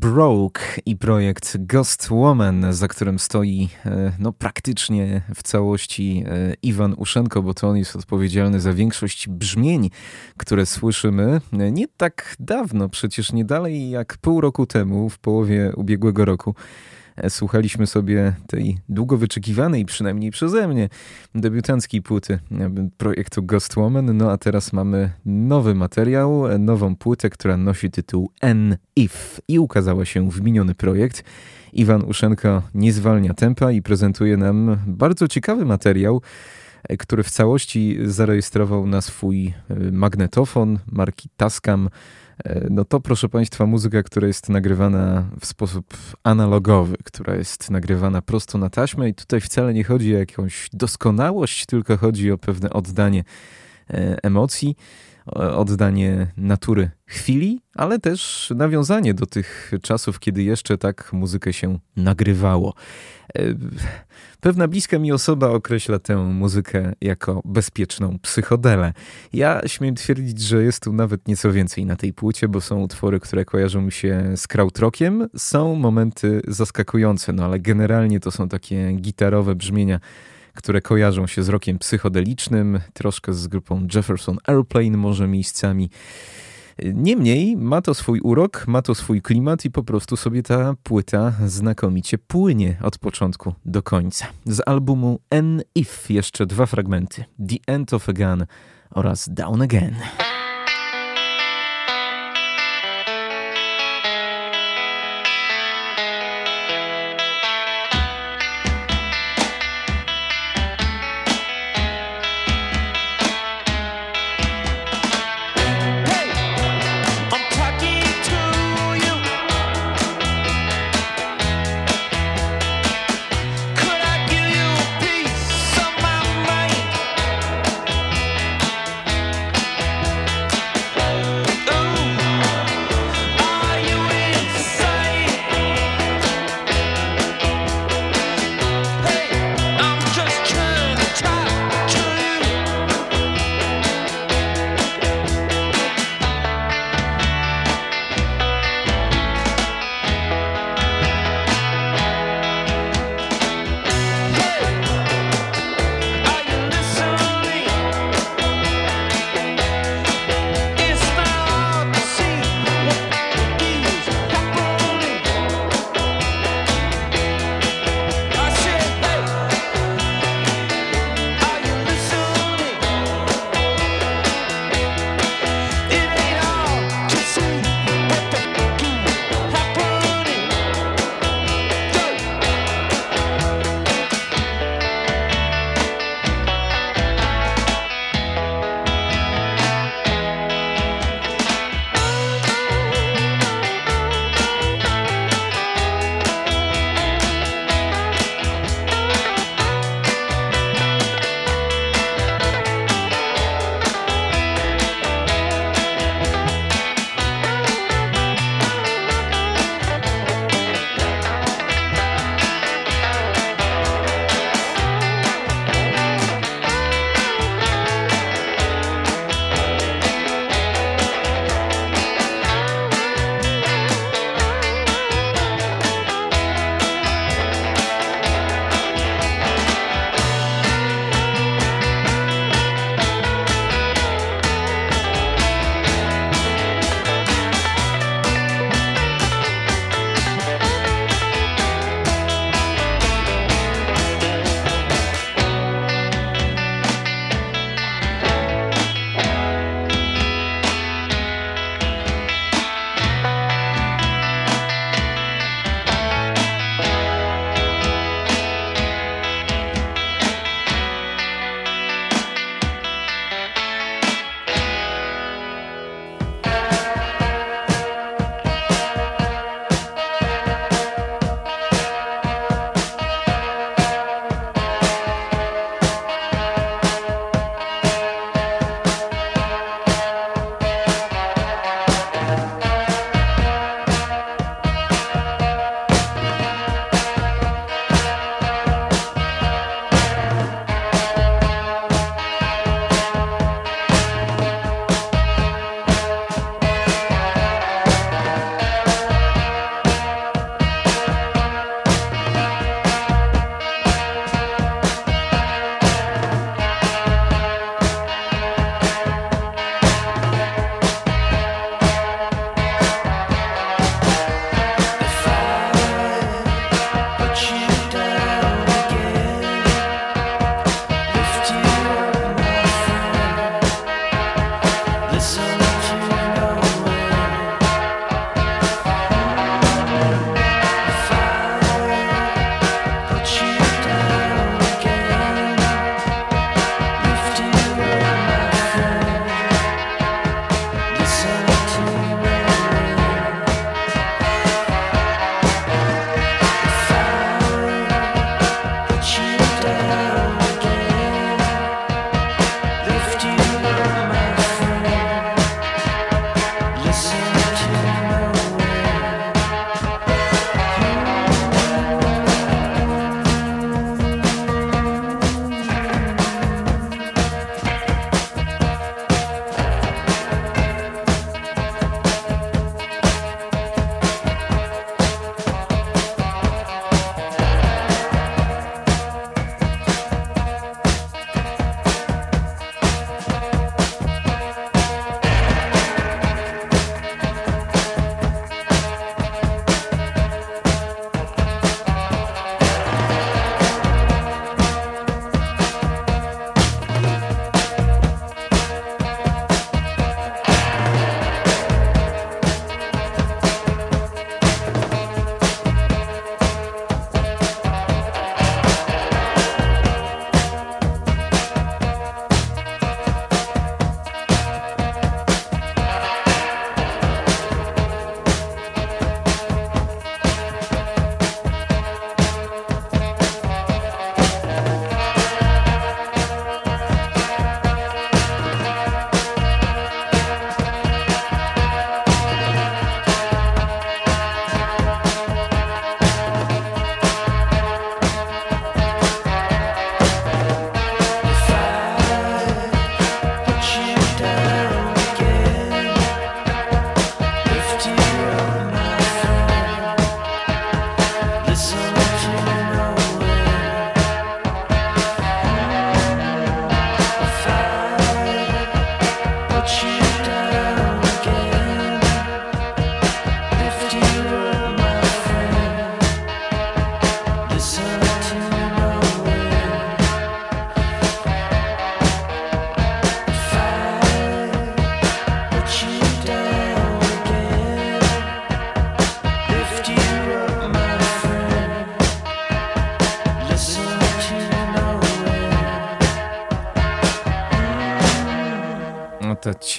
Broke i projekt Ghost Woman, za którym stoi e, no, praktycznie w całości e, Iwan Uszenko, bo to on jest odpowiedzialny za większość brzmień, które słyszymy. E, nie tak dawno, przecież nie dalej jak pół roku temu, w połowie ubiegłego roku, słuchaliśmy sobie tej długo wyczekiwanej, przynajmniej przeze mnie, debiutanckiej płyty projektu Ghost Woman. No a teraz mamy nowy materiał, nową płytę, która nosi tytuł N If i ukazała się w miniony projekt. Iwan Uszenko nie zwalnia tempa i prezentuje nam bardzo ciekawy materiał, który w całości zarejestrował na swój magnetofon marki Tascam E, no to proszę Państwa muzyka, która jest nagrywana w sposób analogowy, która jest nagrywana prosto na taśmę i tutaj wcale nie chodzi o jakąś doskonałość, tylko chodzi o pewne oddanie e, emocji, oddanie natury chwili, ale też nawiązanie do tych czasów, kiedy jeszcze tak muzykę się nagrywało. E, pewna bliska mi osoba określa tę muzykę jako bezpieczną psychodelę. Ja śmiem twierdzić, że jest tu nawet nieco więcej na tej płycie, bo są utwory, które kojarzą mi się z krautrockiem, są momenty zaskakujące, no ale generalnie to są takie gitarowe brzmienia, które kojarzą się z rokiem psychodelicznym, troszkę z grupą Jefferson Airplane może miejscami. Niemniej ma to swój urok, ma to swój klimat i po prostu sobie ta płyta znakomicie płynie od początku do końca. Z albumu N If jeszcze dwa fragmenty: The End of a Gun oraz Down Again.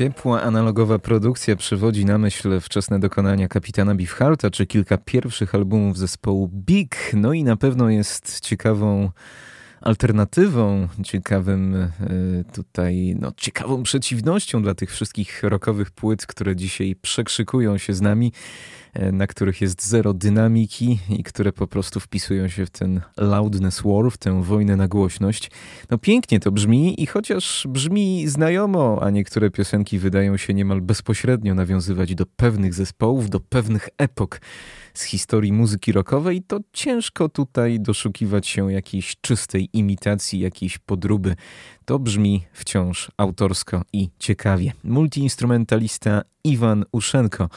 Ciepła, analogowa produkcja przywodzi na myśl wczesne dokonania kapitana Beefhearta, czy kilka pierwszych albumów zespołu Big. No i na pewno jest ciekawą alternatywą, ciekawym e, tutaj, no ciekawą przeciwnością dla tych wszystkich rockowych płyt, które dzisiaj przekrzykują się z nami, na których jest zero dynamiki i które po prostu wpisują się w ten loudness war, w tę wojnę na głośność. No pięknie to brzmi i chociaż brzmi znajomo, a niektóre piosenki wydają się niemal bezpośrednio nawiązywać do pewnych zespołów, do pewnych epok z historii muzyki rockowej, to ciężko tutaj doszukiwać się jakiejś czystej imitacji, jakiejś podróby. To brzmi wciąż autorsko i ciekawie. Multiinstrumentalista Iwan Uszenko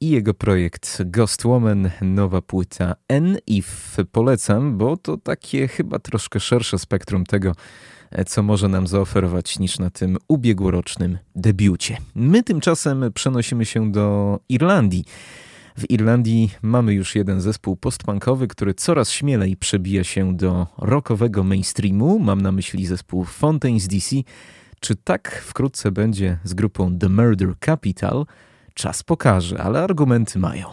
i jego projekt Ghost Woman, nowa płyta N If polecam, bo to takie chyba troszkę szersze spektrum tego, co może nam zaoferować niż na tym ubiegłorocznym debiucie. My tymczasem przenosimy się do Irlandii. W Irlandii mamy już jeden zespół postpunkowy, który coraz śmielej przebija się do rockowego mainstreamu. Mam na myśli zespół Fontaines DC. Czy tak wkrótce będzie z grupą The Murder Capital? Czas pokaże, ale argumenty mają.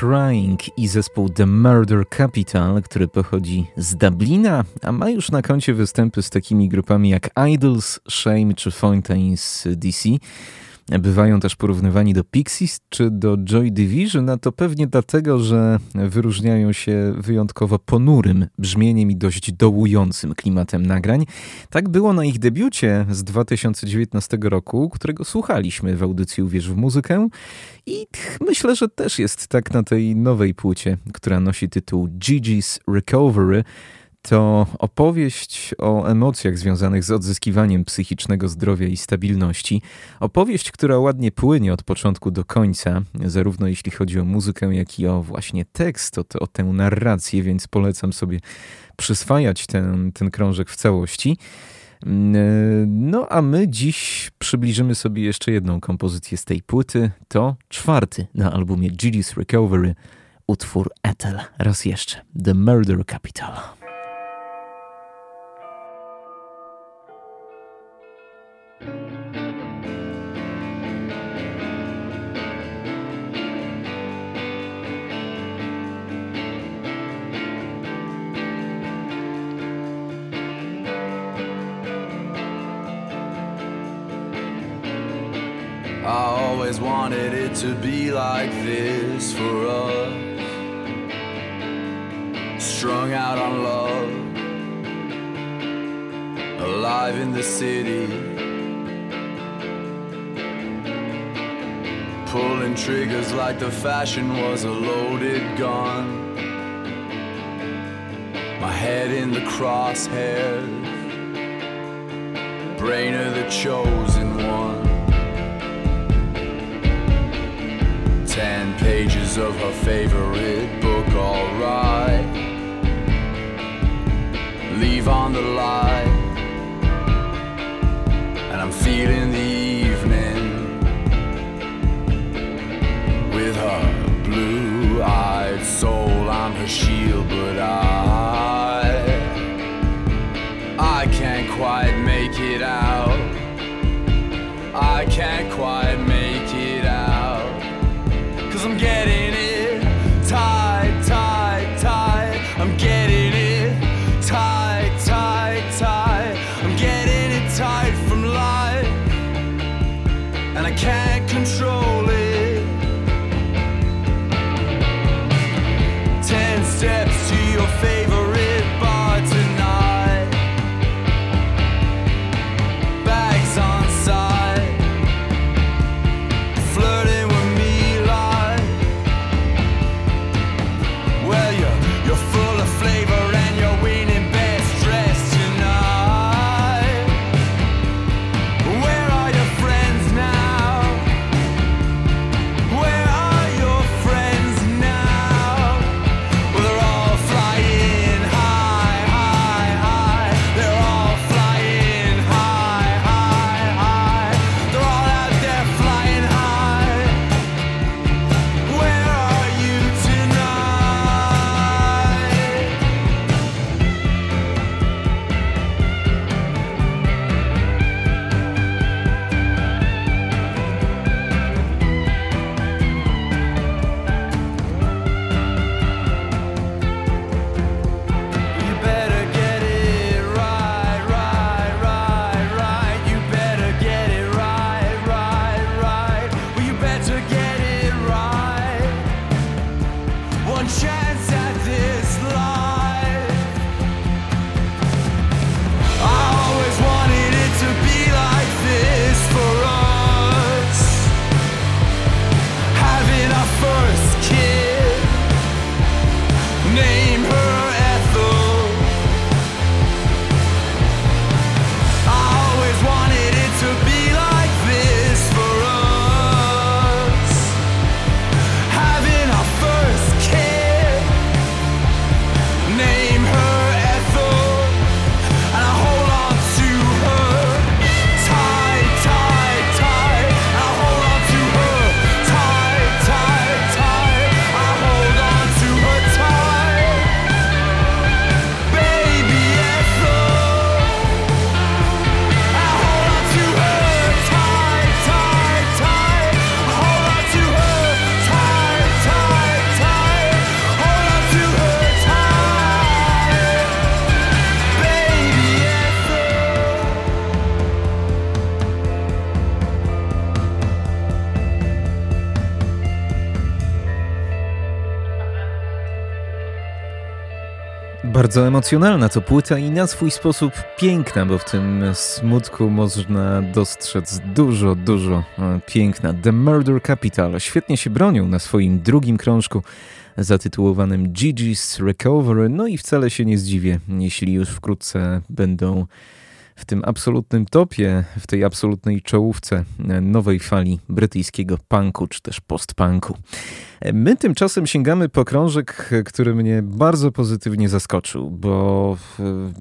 Crying i zespół The Murder Capital, który pochodzi z Dublina, a ma już na koncie występy z takimi grupami jak Idols, Shame czy Fountains DC. Bywają też porównywani do Pixies czy do Joy Division, a to pewnie dlatego, że wyróżniają się wyjątkowo ponurym brzmieniem i dość dołującym klimatem nagrań. Tak było na ich debiucie z 2019 roku, którego słuchaliśmy w audycji Uwierz w muzykę i myślę, że też jest tak na tej nowej płycie, która nosi tytuł Gigi's Recovery. To opowieść o emocjach związanych z odzyskiwaniem psychicznego zdrowia i stabilności. Opowieść, która ładnie płynie od początku do końca, zarówno jeśli chodzi o muzykę, jak i o właśnie tekst, o, o tę narrację, więc polecam sobie przyswajać ten, ten krążek w całości. No a my dziś przybliżymy sobie jeszcze jedną kompozycję z tej płyty. To czwarty na albumie Gigi's Recovery utwór Ethel. Raz jeszcze. The Murder Capital. I always wanted it to be like this for us. Strung out on love, alive in the city. Pulling triggers like the fashion was a loaded gun. My head in the crosshairs, brain of the chosen one. Ten pages of her favorite book, alright. Leave on the light, and I'm feeling the her blue eyed soul. I'm her shield, but I, I can't quite make it out. I can't quite make Bardzo emocjonalna to płyta i na swój sposób piękna, bo w tym smutku można dostrzec dużo, dużo e, piękna. The Murder Capital świetnie się bronią na swoim drugim krążku zatytułowanym Gigi's Recovery. No i wcale się nie zdziwię, jeśli już wkrótce będą w tym absolutnym topie, w tej absolutnej czołówce e, nowej fali brytyjskiego punku czy też postpunku. E, My tymczasem sięgamy po krążek, e, który mnie bardzo pozytywnie zaskoczył, bo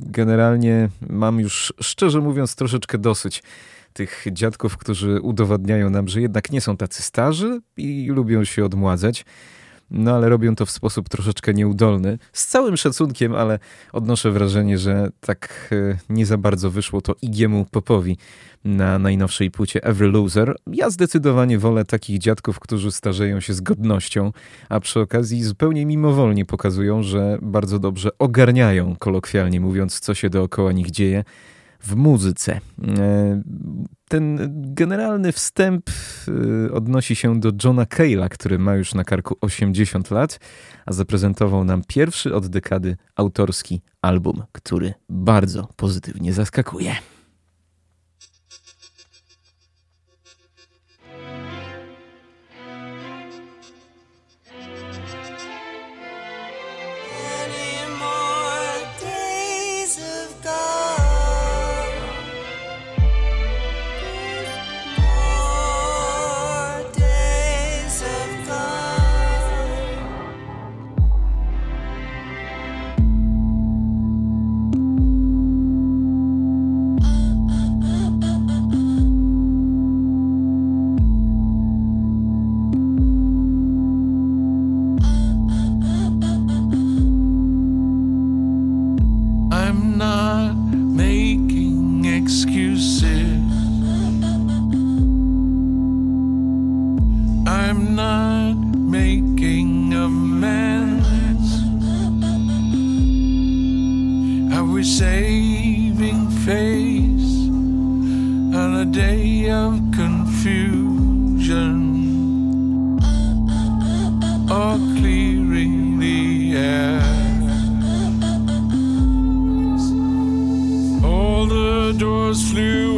generalnie mam już szczerze mówiąc troszeczkę dosyć tych dziadków, którzy udowadniają nam, że jednak nie są tacy starzy i lubią się odmładzać. No ale robią to w sposób troszeczkę nieudolny. Z całym szacunkiem, ale odnoszę wrażenie, że tak e, nie za bardzo wyszło to Igiemu Popowi na najnowszej płycie Every Loser. Ja zdecydowanie wolę takich dziadków, którzy starzeją się z godnością, a przy okazji zupełnie mimowolnie pokazują, że bardzo dobrze ogarniają, kolokwialnie mówiąc, co się dookoła nich dzieje w muzyce. E, Ten generalny wstęp e, odnosi się do Johna Cale'a, który ma już na karku 80 lat, a zaprezentował nam pierwszy od dekady autorski album, który bardzo pozytywnie zaskakuje. Doors flew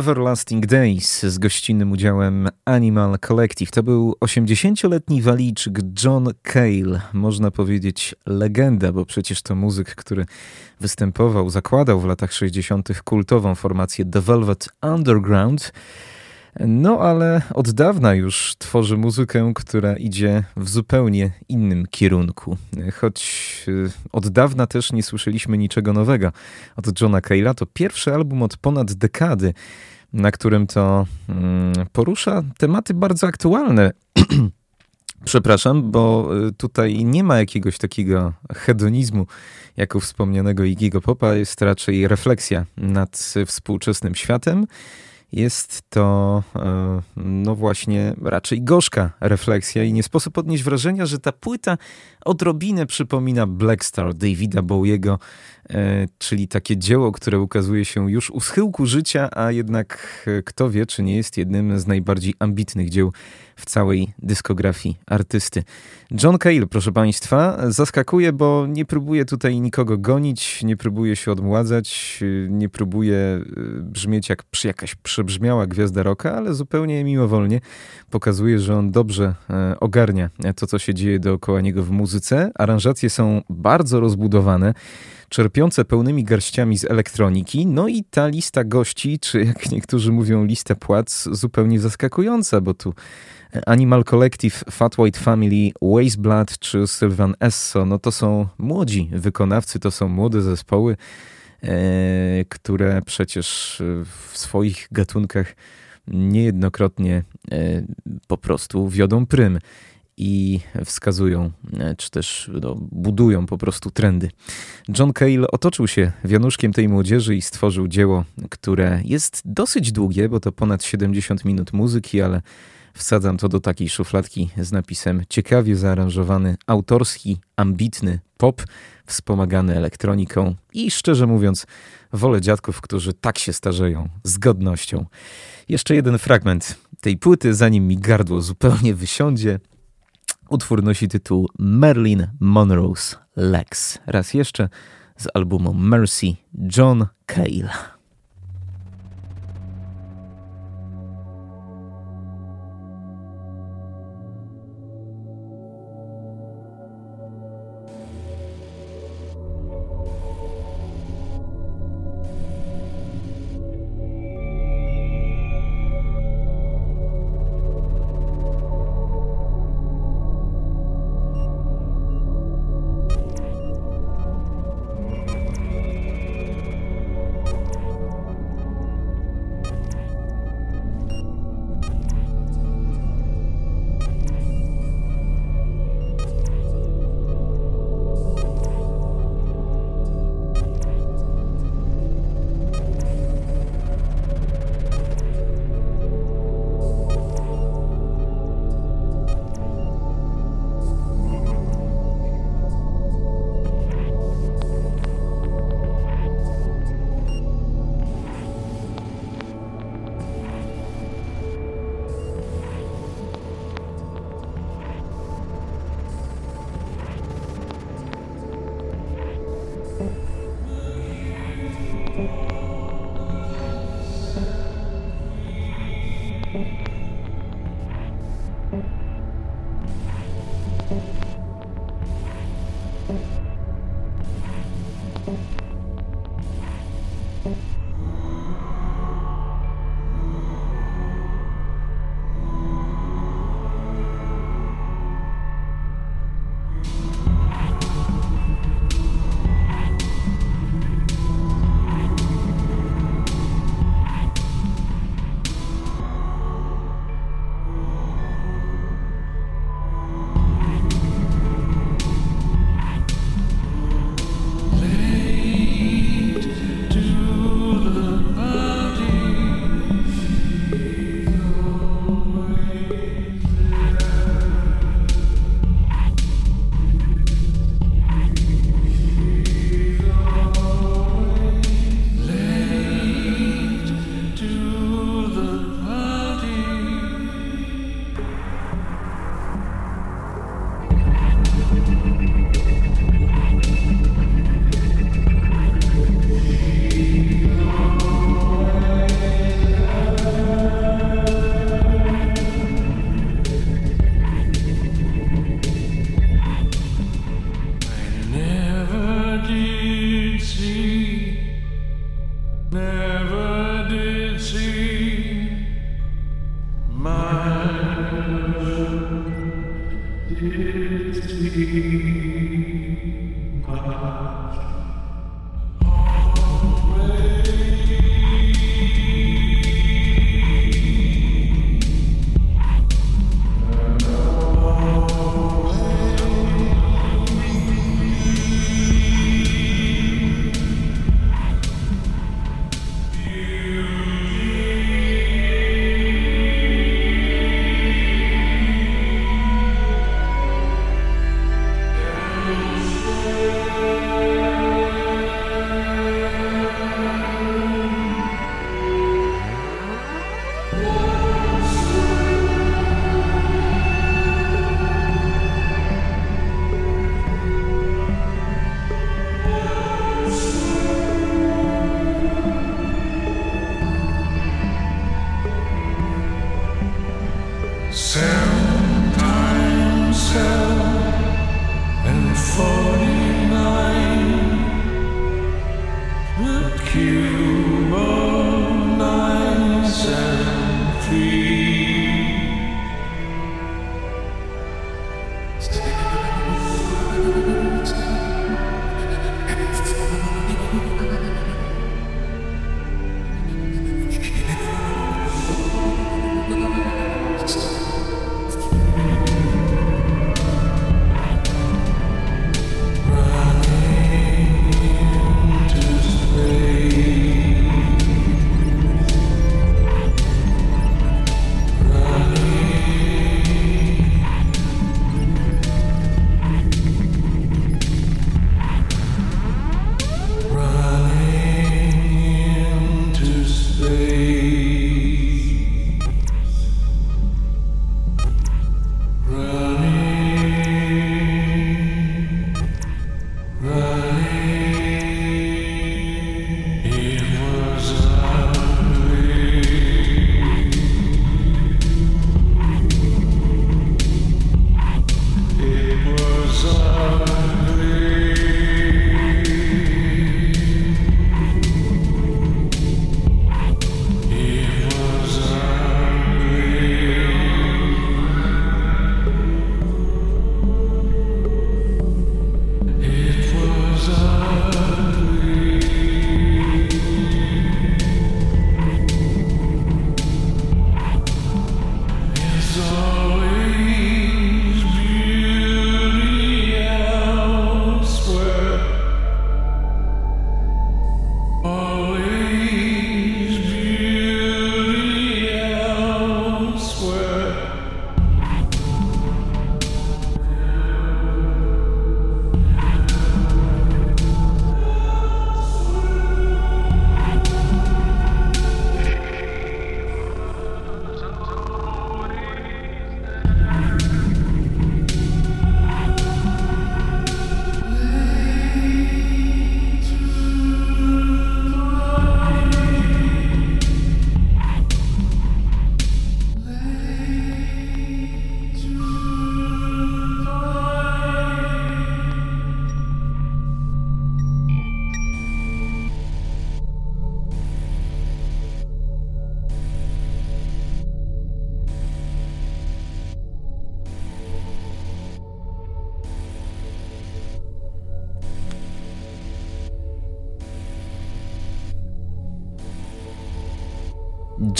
Everlasting Days z gościnnym udziałem Animal Collective. To był 80-letni walijczyk John Cale, można powiedzieć legenda, bo przecież to muzyk, który występował, zakładał w latach 60. kultową formację The Velvet Underground. No ale od dawna już tworzy muzykę, która idzie w zupełnie innym kierunku. Choć y, od dawna też nie słyszeliśmy niczego nowego od Johna Cale'a. To pierwszy album od ponad dekady, na którym to mm, porusza tematy bardzo aktualne. Przepraszam, bo y, tutaj nie ma jakiegoś takiego hedonizmu, jak u wspomnianego Iggy'ego Popa. Jest raczej refleksja nad współczesnym światem. Jest to, e, no właśnie, raczej gorzka refleksja i nie sposób odnieść wrażenia, że ta płyta odrobinę przypomina Black Star Davida Bowiego, e, czyli takie dzieło, które ukazuje się już u schyłku życia, a jednak e, kto wie, czy nie jest jednym z najbardziej ambitnych dzieł w całej dyskografii artysty. John Cale, proszę Państwa, zaskakuje, bo nie próbuje tutaj nikogo gonić, nie próbuje się odmładzać, y, nie próbuje brzmieć jak jakaś przebrzmiała gwiazda rocka, ale zupełnie mimowolnie pokazuje, że on dobrze e, ogarnia to, co się dzieje dookoła niego w muzyce. Aranżacje są bardzo rozbudowane czerpiące pełnymi garściami z elektroniki. No i ta lista gości, czy jak niektórzy mówią, lista płac, zupełnie zaskakująca, bo tu Animal Collective, Fat White Family, Wasteblood czy Sylvan Esso, no to są młodzi wykonawcy, to są młode zespoły, e, które przecież w swoich gatunkach niejednokrotnie e, po prostu wiodą prym i wskazują, e, czy też no, budują po prostu trendy. John Cale otoczył się wianuszkiem tej młodzieży i stworzył dzieło, które jest dosyć długie, bo to ponad 70 minut muzyki, ale wsadzam to do takiej szufladki z napisem ciekawie zaaranżowany, autorski, ambitny pop, wspomagany elektroniką i szczerze mówiąc, wolę dziadków, którzy tak się starzeją z godnością. Jeszcze jeden fragment tej płyty, zanim mi gardło zupełnie wysiądzie. Utwór nosi tytuł Marilyn Monroe's Legs. Raz jeszcze z albumu Mercy John Cale.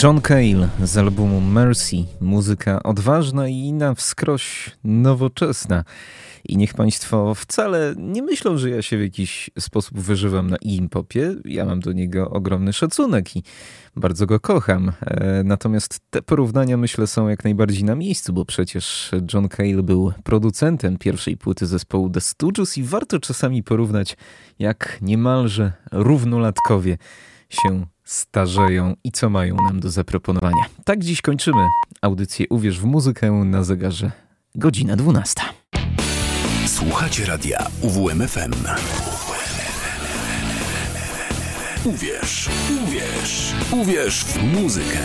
John Cale z albumu Mercy. Muzyka odważna i na wskroś nowoczesna. I niech Państwo wcale nie myślą, że ja się w jakiś sposób wyżywam na im-popie. Ja mam do niego ogromny szacunek i bardzo go kocham. E, Natomiast te porównania myślę są jak najbardziej na miejscu, bo przecież John Cale był producentem pierwszej płyty zespołu The Stooges i warto czasami porównać, jak niemalże równolatkowie się starzeją i co mają nam do zaproponowania. Tak dziś kończymy audycję Uwierz w muzykę na zegarze godzina 12. Słuchacie radia UWMFM. Uwierz, uwierz, uwierz w muzykę.